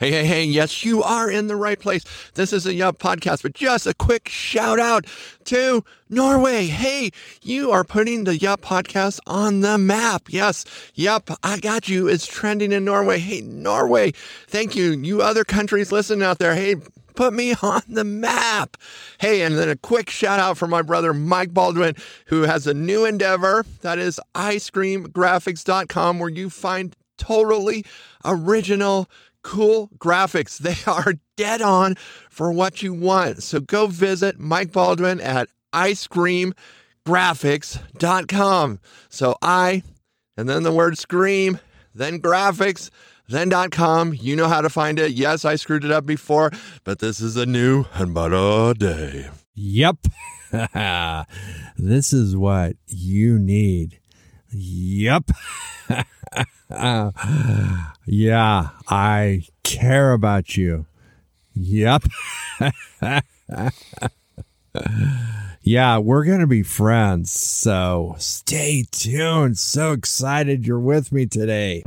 Hey, hey, hey, yes, you are in the right place. This is a Yup podcast, but just a quick shout out to Norway. Hey, you are putting the Yup podcast on the map. Yes, Yup, I got you. It's trending in Norway. Hey, Norway, thank you. You other countries listening out there, hey, put me on the map. Hey, and then a quick shout out for my brother Mike Baldwin, who has a new endeavor that is iscreamgraphics.com, where you find totally original cool graphics. They are dead on for what you want. So go visit Mike Baldwin at iscreamgraphics.com. So I, and then the word scream, then graphics, then .com. You know how to find it. Yes, I screwed it up before, but this is a new and better day. Yep. this is what you need. Yep. yeah, I care about you. Yep. yeah, we're going to be friends. So stay tuned. So excited you're with me today.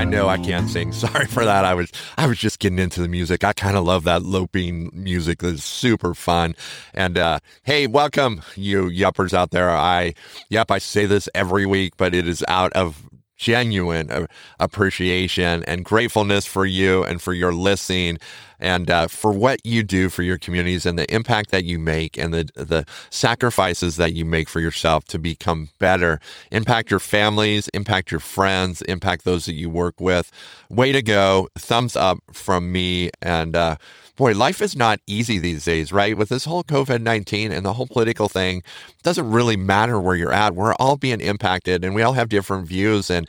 I know I can't sing. Sorry for that. I was I was just getting into the music. I kind of love that loping music. It's super fun. And uh, hey, welcome you yuppers out there. I yep, I say this every week, but it is out of genuine appreciation and gratefulness for you and for your listening and uh, for what you do for your communities and the impact that you make and the the sacrifices that you make for yourself to become better, impact your families, impact your friends, impact those that you work with. Way to go! Thumbs up from me and. Uh, boy, life is not easy these days, right? With this whole COVID 19 and the whole political thing, doesn't really matter where you're at. We're all being impacted and we all have different views. And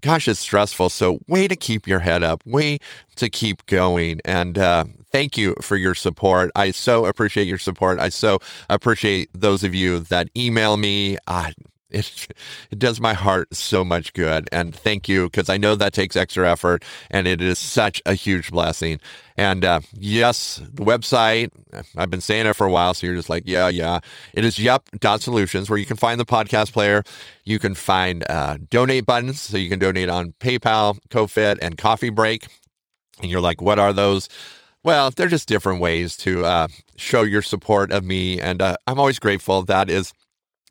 gosh, it's stressful. So, way to keep your head up, way to keep going. And uh, thank you for your support. I so appreciate your support. I so appreciate those of you that email me. Uh, it, it does my heart so much good. And thank you, because I know that takes extra effort and it is such a huge blessing. And uh, yes, the website, I've been saying it for a while, so you're just like, yeah, yeah. It is yup.solutions where you can find the podcast player. You can find uh, donate buttons, so you can donate on PayPal, Ko-fi, and Coffee Break. And you're like, what are those? Well, they're just different ways to uh, show your support of me. And uh, I'm always grateful. That is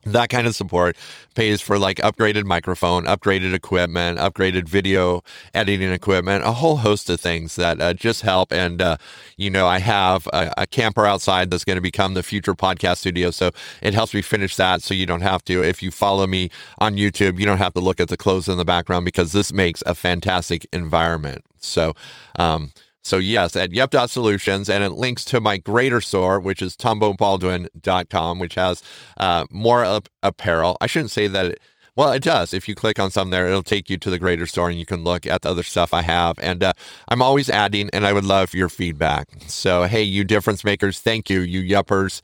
that kind of support pays for like upgraded microphone, upgraded equipment, upgraded video editing equipment, a whole host of things that uh, just help. And, uh, you know, I have a, a camper outside that's going to become the future podcast studio. So it helps me finish that so you don't have to. If you follow me on YouTube, you don't have to look at the clothes in the background because this makes a fantastic environment. So, um, so yes, at yup.solutions, and it links to my greater store, which is tombobaldwin.com, which has uh, more apparel. I shouldn't say that it, well, it does. If you click on some there, it'll take you to the greater store and you can look at the other stuff I have. And uh, I'm always adding, and I would love your feedback. So, hey, you difference makers, thank you, you yuppers.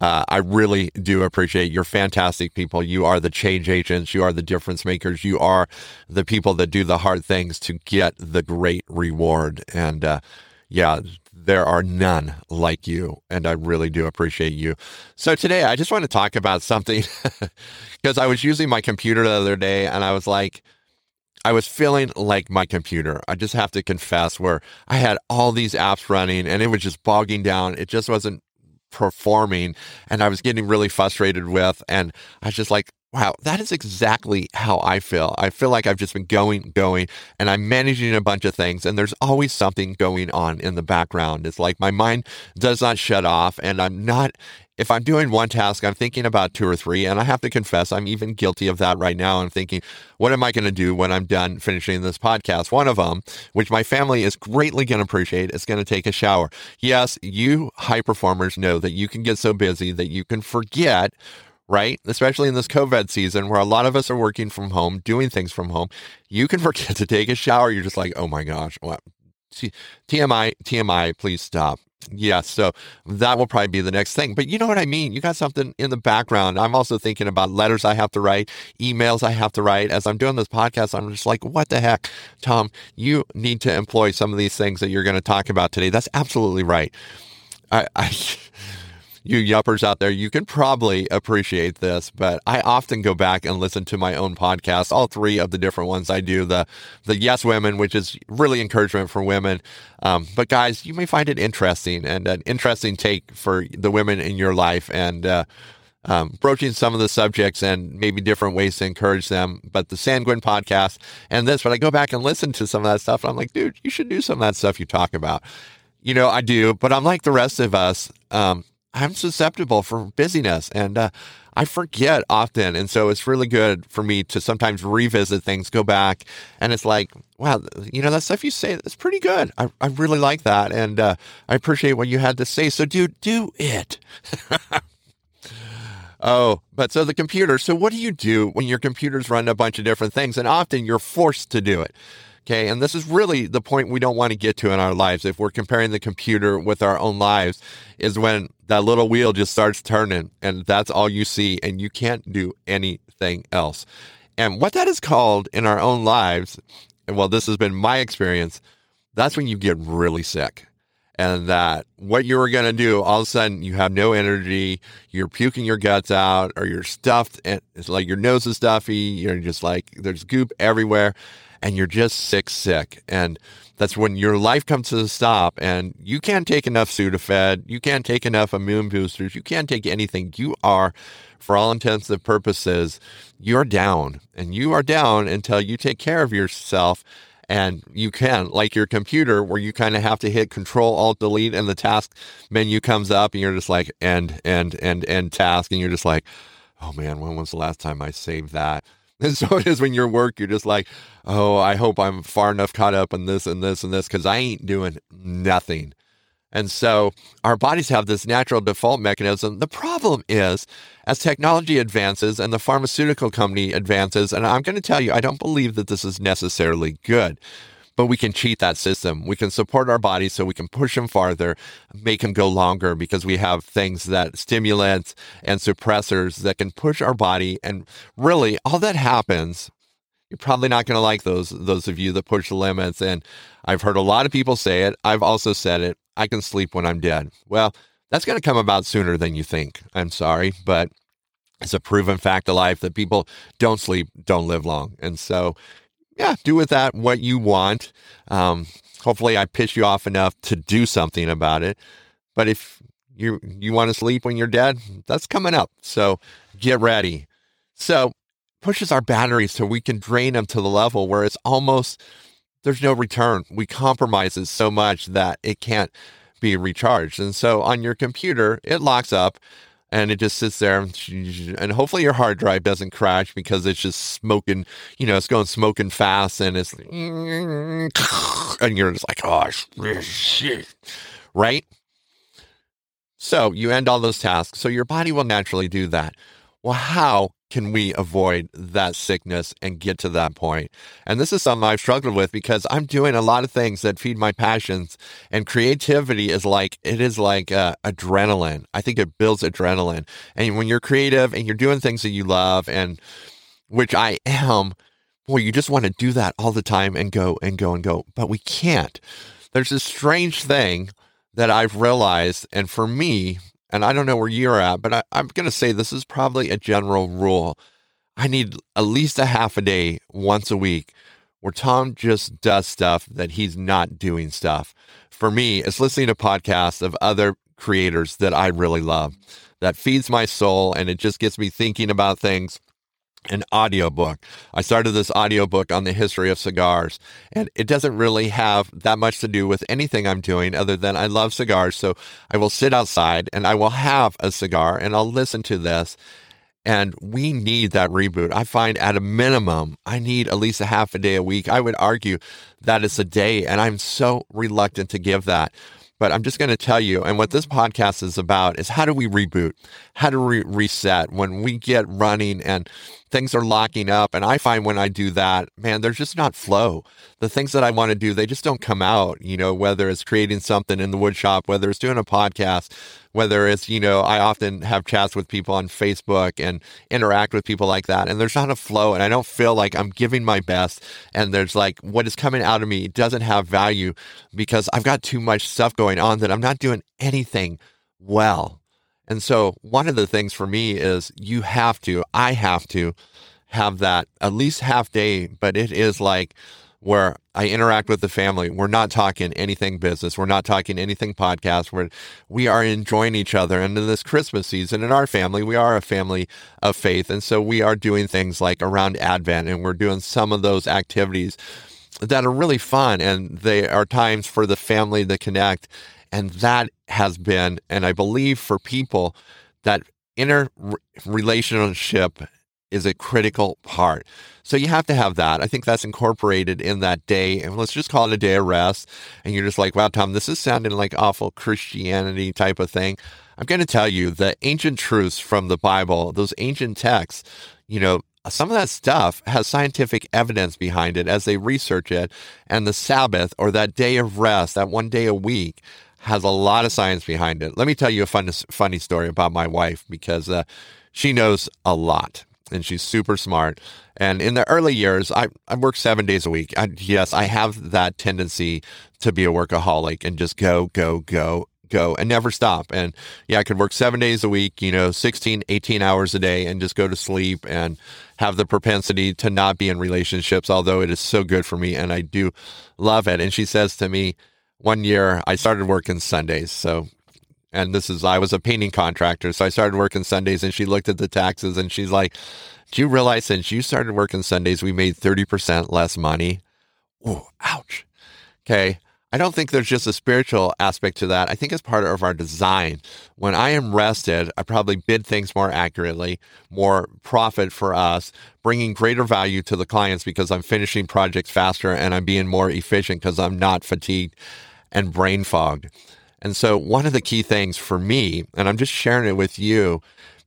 Uh, I really do appreciate you're fantastic people. You are the change agents. You are the difference makers. You are the people that do the hard things to get the great reward. And uh, yeah, there are none like you. And I really do appreciate you. So today I just want to talk about something because I was using my computer the other day and I was like, I was feeling like my computer. I just have to confess, where I had all these apps running and it was just bogging down. It just wasn't performing and I was getting really frustrated with. And I was just like, wow, that is exactly how I feel. I feel like I've just been going, going, and I'm managing a bunch of things, and there's always something going on in the background. It's like my mind does not shut off, and I'm not if I'm doing one task, I'm thinking about two or three. And I have to confess, I'm even guilty of that right now. I'm thinking, what am I going to do when I'm done finishing this podcast? One of them, which my family is greatly going to appreciate, is going to take a shower. Yes, you high performers know that you can get so busy that you can forget right? Especially in this COVID season where a lot of us are working from home, doing things from home. You can forget to take a shower. You're just like, oh my gosh, what? TMI, TMI, please stop. Yeah, so that will probably be the next thing. But you know what I mean? You got something in the background. I'm also thinking about letters I have to write, emails I have to write. As I'm doing this podcast, I'm just like, what the heck? Tom, you need to employ some of these things that you're going to talk about today. That's absolutely right. I, I you yuppers out there, you can probably appreciate this, but I often go back and listen to my own podcast, all three of the different ones I do. The the Yes Women, which is really encouragement for women. Um, but guys, you may find it interesting and an interesting take for the women in your life and uh, um, broaching some of the subjects and maybe different ways to encourage them. But the Sanguine podcast and this, when I go back and listen to some of that stuff, I'm like, dude, you should do some of that stuff you talk about. You know, I do, but I'm like the rest of us. Um, I'm susceptible for busyness and uh, I forget often. And so it's really good for me to sometimes revisit things, go back, and it's like, wow, you know, that stuff you say is pretty good. I, I really like that. And uh, I appreciate what you had to say. So, dude, do it. oh, but so the computer. So, what do you do when your computer's run a bunch of different things? And often you're forced to do it. Okay. And this is really the point we don't want to get to in our lives. If we're comparing the computer with our own lives, is when that little wheel just starts turning and that's all you see and you can't do anything else. And what that is called in our own lives, and well, this has been my experience, that's when you get really sick. And that what you were going to do, all of a sudden you have no energy, you're puking your guts out, or you're stuffed, and it's like your nose is stuffy, you're just like, there's goop everywhere and you're just sick, sick. And that's when your life comes to a stop and you can't take enough Sudafed. You can't take enough immune boosters. You can't take anything. You are, for all intents and purposes, you're down and you are down until you take care of yourself. And you can, like your computer, where you kind of have to hit Control Alt Delete, and the task menu comes up, and you're just like end, end, end, end task, and you're just like, oh man, when was the last time I saved that? And so it is when you're work, you're just like, oh, I hope I'm far enough caught up in this and this and this because I ain't doing nothing. And so our bodies have this natural default mechanism. The problem is, as technology advances and the pharmaceutical company advances, and I'm going to tell you, I don't believe that this is necessarily good but we can cheat that system. We can support our body so we can push them farther, make them go longer because we have things that stimulants and suppressors that can push our body. And really, all that happens. You're probably not going to like those those of you that push the limits. And I've heard a lot of people say it. I've also said it. I can sleep when I'm dead. Well, that's going to come about sooner than you think. I'm sorry, but it's a proven fact of life that people don't sleep, don't live long. And so yeah, do with that what you want. Um, hopefully, I piss you off enough to do something about it. But if you you want to sleep when you're dead, that's coming up. So get ready. So pushes our batteries so we can drain them to the level where it's almost there's no return. We compromise it so much that it can't be recharged. And so on your computer, it locks up and it just sits there and hopefully your hard drive doesn't crash because it's just smoking you know it's going smoking fast and it's and you're just like oh shit right? So you end all those tasks. So your body will naturally do that well how can we avoid that sickness and get to that point? And this is something I've struggled with because I'm doing a lot of things that feed my passions and creativity is like, it is like uh, adrenaline. I think it builds adrenaline. And when you're creative and you're doing things that you love and which I am, boy, you just want to do that all the time and go and go and go, but we can't. There's this strange thing that I've realized. And for me, and I don't know where you're at, but I, I'm going to say this is probably a general rule. I need at least a half a day once a week where Tom just does stuff that he's not doing stuff. For me, it's listening to podcasts of other creators that I really love. That feeds my soul and it just gets me thinking about things an audiobook. I started this audiobook on the history of cigars, and it doesn't really have that much to do with anything I'm doing other than I love cigars. So I will sit outside and I will have a cigar and I'll listen to this. And we need that reboot. I find at a minimum, I need at least a half a day a week. I would argue that it's a day, and I'm so reluctant to give that. But I'm just going to tell you, and what this podcast is about is how do we reboot? How do we reset when we get running and things are locking up? And I find when I do that, man, there's just not flow. The things that I want to do, they just don't come out, you know, whether it's creating something in the woodshop, whether it's doing a podcast, whether it's, you know, I often have chats with people on Facebook and interact with people like that. And there's not a flow. And I don't feel like I'm giving my best. And there's like what is coming out of me doesn't have value because I've got too much stuff going on that I'm not doing anything well. And so one of the things for me is you have to, I have to have that at least half day, but it is like where I interact with the family. We're not talking anything business. We're not talking anything podcast. We're, we are enjoying each other. And in this Christmas season, in our family, we are a family of faith. And so we are doing things like around Advent and we're doing some of those activities that are really fun. And they are times for the family to connect. And that has been, and I believe for people, that inner relationship is a critical part. So you have to have that. I think that's incorporated in that day. And let's just call it a day of rest. And you're just like, wow, Tom, this is sounding like awful Christianity type of thing. I'm going to tell you the ancient truths from the Bible, those ancient texts, you know, some of that stuff has scientific evidence behind it as they research it. And the Sabbath or that day of rest, that one day a week, has a lot of science behind it. Let me tell you a fun, funny story about my wife because uh, she knows a lot and she's super smart. And in the early years, I, I worked seven days a week. I, yes, I have that tendency to be a workaholic and just go, go, go, go and never stop. And yeah, I could work seven days a week, you know, 16, 18 hours a day and just go to sleep and have the propensity to not be in relationships, although it is so good for me and I do love it. And she says to me, one year I started working Sundays. So and this is I was a painting contractor, so I started working Sundays and she looked at the taxes and she's like, Do you realize since you started working Sundays we made 30% less money? Oh, ouch. Okay. I don't think there's just a spiritual aspect to that. I think it's part of our design. When I am rested, I probably bid things more accurately, more profit for us, bringing greater value to the clients because I'm finishing projects faster and I'm being more efficient because I'm not fatigued and brain fogged. And so, one of the key things for me, and I'm just sharing it with you,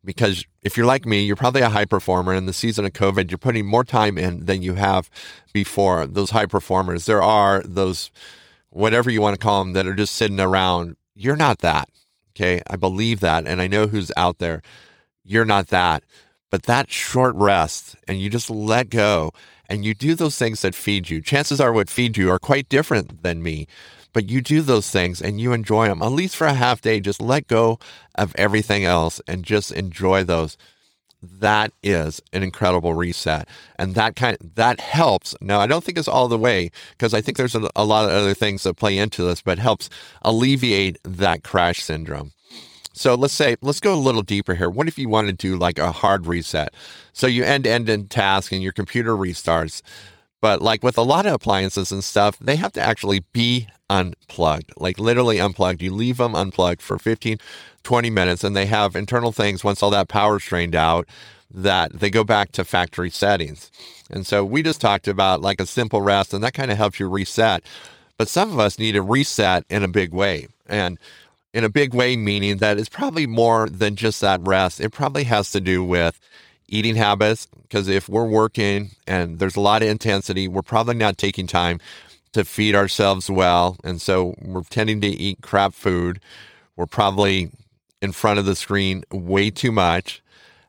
because if you're like me, you're probably a high performer. In the season of COVID, you're putting more time in than you have before. Those high performers, there are those, whatever you want to call them, that are just sitting around. You're not that. Okay. I believe that. And I know who's out there. You're not that. But that short rest and you just let go and you do those things that feed you. Chances are what feed you are quite different than me but you do those things and you enjoy them, at least for a half day. Just let go of everything else and just enjoy those. That is an incredible reset. And that kind that helps. Now, I don't think it's all the way because I think there's a, a lot of other things that play into this, but helps alleviate that crash syndrome. So let's say, let's go a little deeper here. What if you want to do like a hard reset? So you end end in task and your computer restarts. But like with a lot of appliances and stuff, they have to actually be unplugged, like literally unplugged. You leave them unplugged for 15, 20 minutes, and they have internal things once all that power is drained out that they go back to factory settings. And so we just talked about like a simple rest, and that kind of helps you reset. But some of us need a reset in a big way. And in a big way, meaning that it's probably more than just that rest. It probably has to do with eating habits because if we're working and there's a lot of intensity, we're probably not taking time to feed ourselves well. And so we're tending to eat crap food. We're probably in front of the screen way too much.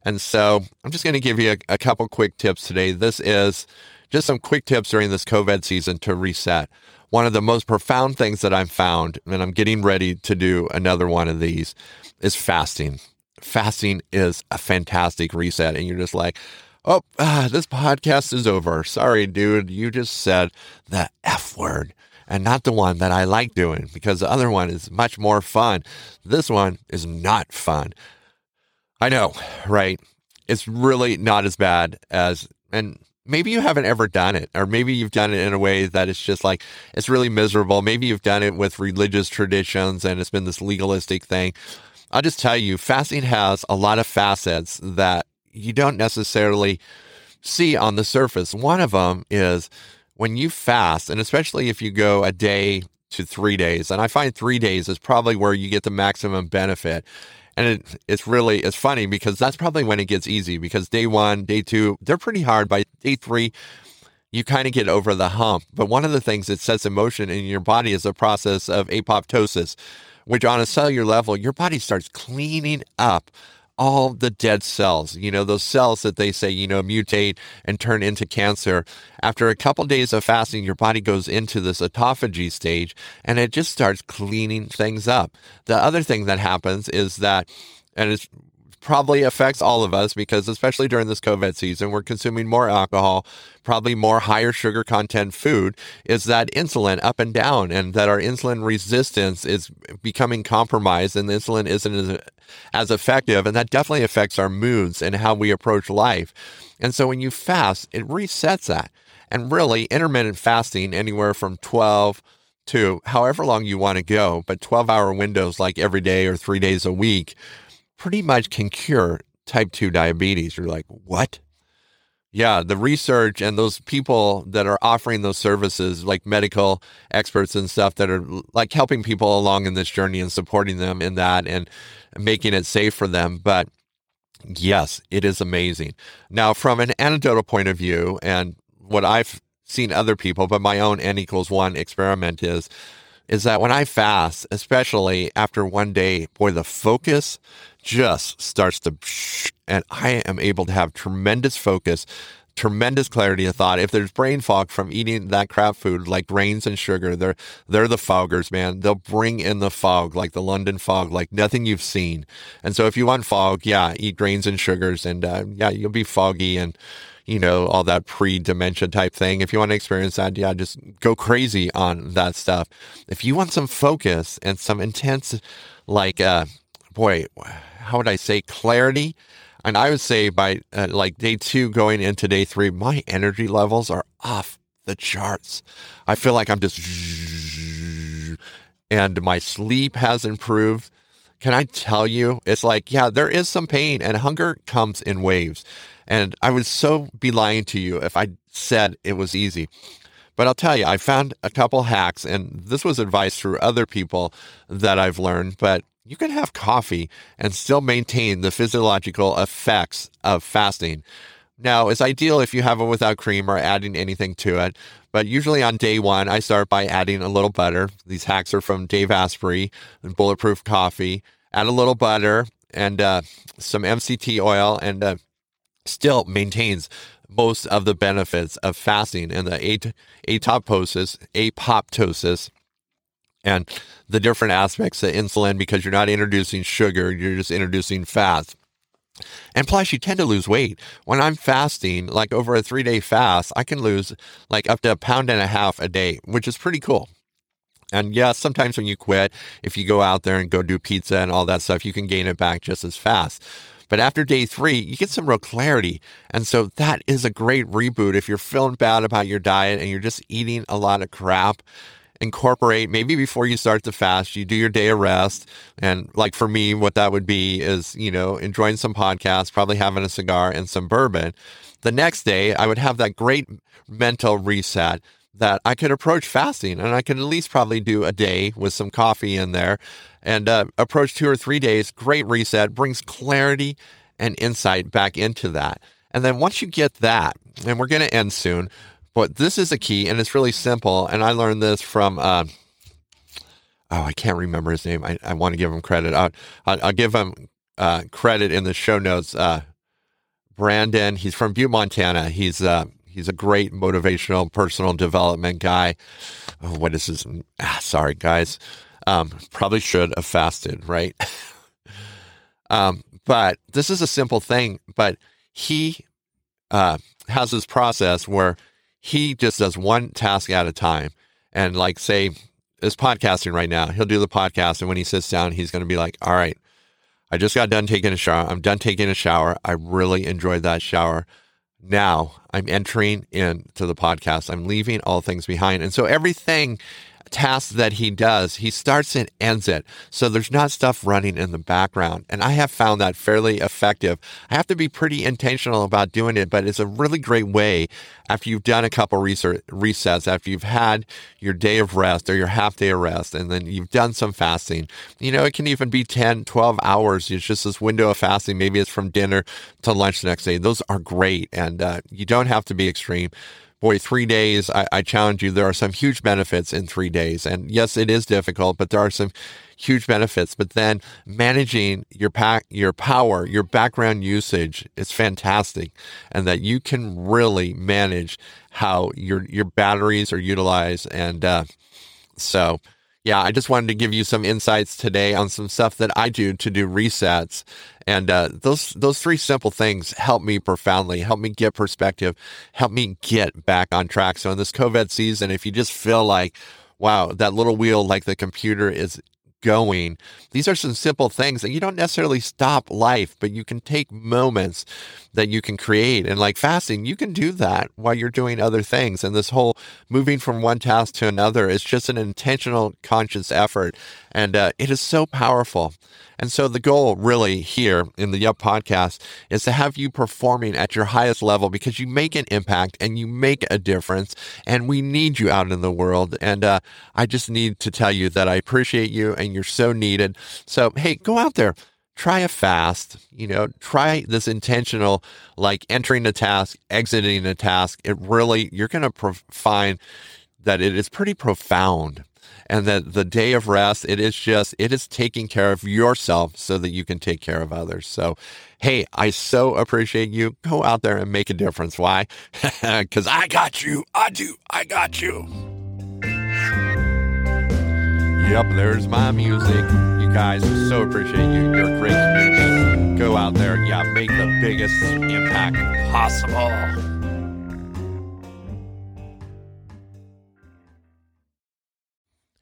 And so I'm just going to give you a, a couple quick tips today. This is just some quick tips during this COVID season to reset. One of the most profound things that I've found, and I'm getting ready to do another one of these, is fasting fasting is a fantastic reset. And you're just like, oh, ah, this podcast is over. Sorry, dude. You just said the F word and not the one that I like doing because the other one is much more fun. This one is not fun. I know, right? It's really not as bad as, and maybe you haven't ever done it, or maybe you've done it in a way that it's just like, it's really miserable. Maybe you've done it with religious traditions and it's been this legalistic thing. I'll just tell you, fasting has a lot of facets that you don't necessarily see on the surface. One of them is when you fast, and especially if you go a day to three days, and I find three days is probably where you get the maximum benefit. And it, it's really it's funny because that's probably when it gets easy because day one, day two, they're pretty hard. By day three, you kind of get over the hump. But one of the things it sets in motion in your body is a process of apoptosis, which on a cellular level, your body starts cleaning up all the dead cells, you know, those cells that they say, you know, mutate and turn into cancer. After a couple of days of fasting, your body goes into this autophagy stage and it just starts cleaning things up. The other thing that happens is that and it's probably affects all of us because especially during this COVID season, we're consuming more alcohol, probably more higher sugar content food, is that insulin up and down and that our insulin resistance is becoming compromised and insulin isn't as, as effective. And that definitely affects our moods and how we approach life. And so when you fast, it resets that. And really, intermittent fasting, anywhere from 12 to however long you want to go, but 12 hour windows like every day or three days a week pretty much can cure type 2 diabetes. You're like, what? Yeah, the research and those people that are offering those services, like medical experts and stuff, that are like helping people along in this journey and supporting them in that and making it safe for them. But yes, it is amazing. Now, from an anecdotal point of view, and what I've seen other people, but my own N equals one experiment is, is that when I fast, especially after one day, boy, the focus just starts to, and I am able to have tremendous focus, tremendous clarity of thought. If there's brain fog from eating that crap food like grains and sugar, they're they're the foggers, man. They'll bring in the fog, like the London fog, like nothing you've seen. And so if you want fog, yeah, eat grains and sugars, and uh, yeah, you'll be foggy and you know, all that pre dementia type thing. If you want to experience that, yeah, just go crazy on that stuff. If you want some focus and some intense, like, uh, boy, how would I say clarity? And I would say by uh, like day two going into day three, my energy levels are off the charts. I feel like I'm just, and my sleep has improved. Can I tell you? It's like, yeah, there is some pain and hunger comes in waves. And I would so be lying to you if I said it was easy. But I'll tell you, I found a couple hacks, and this was advice through other people that I've learned. But you can have coffee and still maintain the physiological effects of fasting. Now, it's ideal if you have it without cream or adding anything to it. But usually on day one, I start by adding a little butter. These hacks are from Dave Asprey and Bulletproof Coffee. Add a little butter and uh, some MCT oil, and uh, still maintains most of the benefits of fasting and the apoptosis, apoptosis and the different aspects of insulin because you're not introducing sugar, you're just introducing fat. And plus, you tend to lose weight. When I'm fasting, like over a three day fast, I can lose like up to a pound and a half a day, which is pretty cool. And yeah, sometimes when you quit, if you go out there and go do pizza and all that stuff, you can gain it back just as fast. But after day three, you get some real clarity. And so that is a great reboot. If you're feeling bad about your diet and you're just eating a lot of crap, incorporate maybe before you start the fast, you do your day of rest. And like for me, what that would be is, you know, enjoying some podcasts, probably having a cigar and some bourbon. The next day, I would have that great mental reset that I could approach fasting and I could at least probably do a day with some coffee in there and uh, approach two or three days. Great reset brings clarity and insight back into that. And then once you get that, and we're going to end soon, but this is a key, and it's really simple. And I learned this from, uh, oh, I can't remember his name. I, I want to give him credit. I'll, I'll, give him uh, credit in the show notes. Uh, Brandon, he's from Butte, Montana. He's uh, he's a great motivational personal development guy. Oh, what is his? Ah, sorry, guys. Um, probably should have fasted, right? um, but this is a simple thing. But he uh, has this process where he just does one task at a time. And like, say, is podcasting right now. He'll do the podcast. And when he sits down, he's going to be like, all right, I just got done taking a shower. I'm done taking a shower. I really enjoyed that shower. Now I'm entering into the podcast. I'm leaving all things behind. And so everything task that he does, he starts and ends it. So there's not stuff running in the background. And I have found that fairly effective. I have to be pretty intentional about doing it, but it's a really great way after you've done a couple research, resets, after you've had your day of rest or your half day of rest, and then you've done some fasting. You know, it can even be 10, 12 hours. It's just this window of fasting. Maybe it's from dinner to lunch the next day. Those are great. And uh, you don't have to be extreme boy, three days, I, I, challenge you, there are some huge benefits in three days. And yes, it is difficult, but there are some huge benefits. But then managing your pack, your power, your background usage is fantastic. And that you can really manage how your, your batteries are utilized. And, uh, so yeah, I just wanted to give you some insights today on some stuff that I do to do resets. And uh, those those three simple things help me profoundly, help me get perspective, help me get back on track. So in this COVID season, if you just feel like, wow, that little wheel like the computer is going. These are some simple things that you don't necessarily stop life, but you can take moments that you can create. And like fasting, you can do that while you're doing other things. And this whole moving from one task to another is just an intentional, conscious effort. And uh, it is so powerful. And so the goal really here in the Yup podcast is to have you performing at your highest level because you make an impact and you make a difference and we need you out in the world. And uh, I just need to tell you that I appreciate you and you're so needed. So, hey, go out there try a fast, you know, try this intentional, like entering a task, exiting a task. It really, you're going to find that it is pretty profound and that the day of rest, it is just, it is taking care of yourself so that you can take care of others. So, hey, I so appreciate you. Go out there and make a difference. Why? Because I got you. I do. I got you. Yep, there's my music. You guys, so appreciate you. You're great. Go out there, yeah, make the biggest impact possible.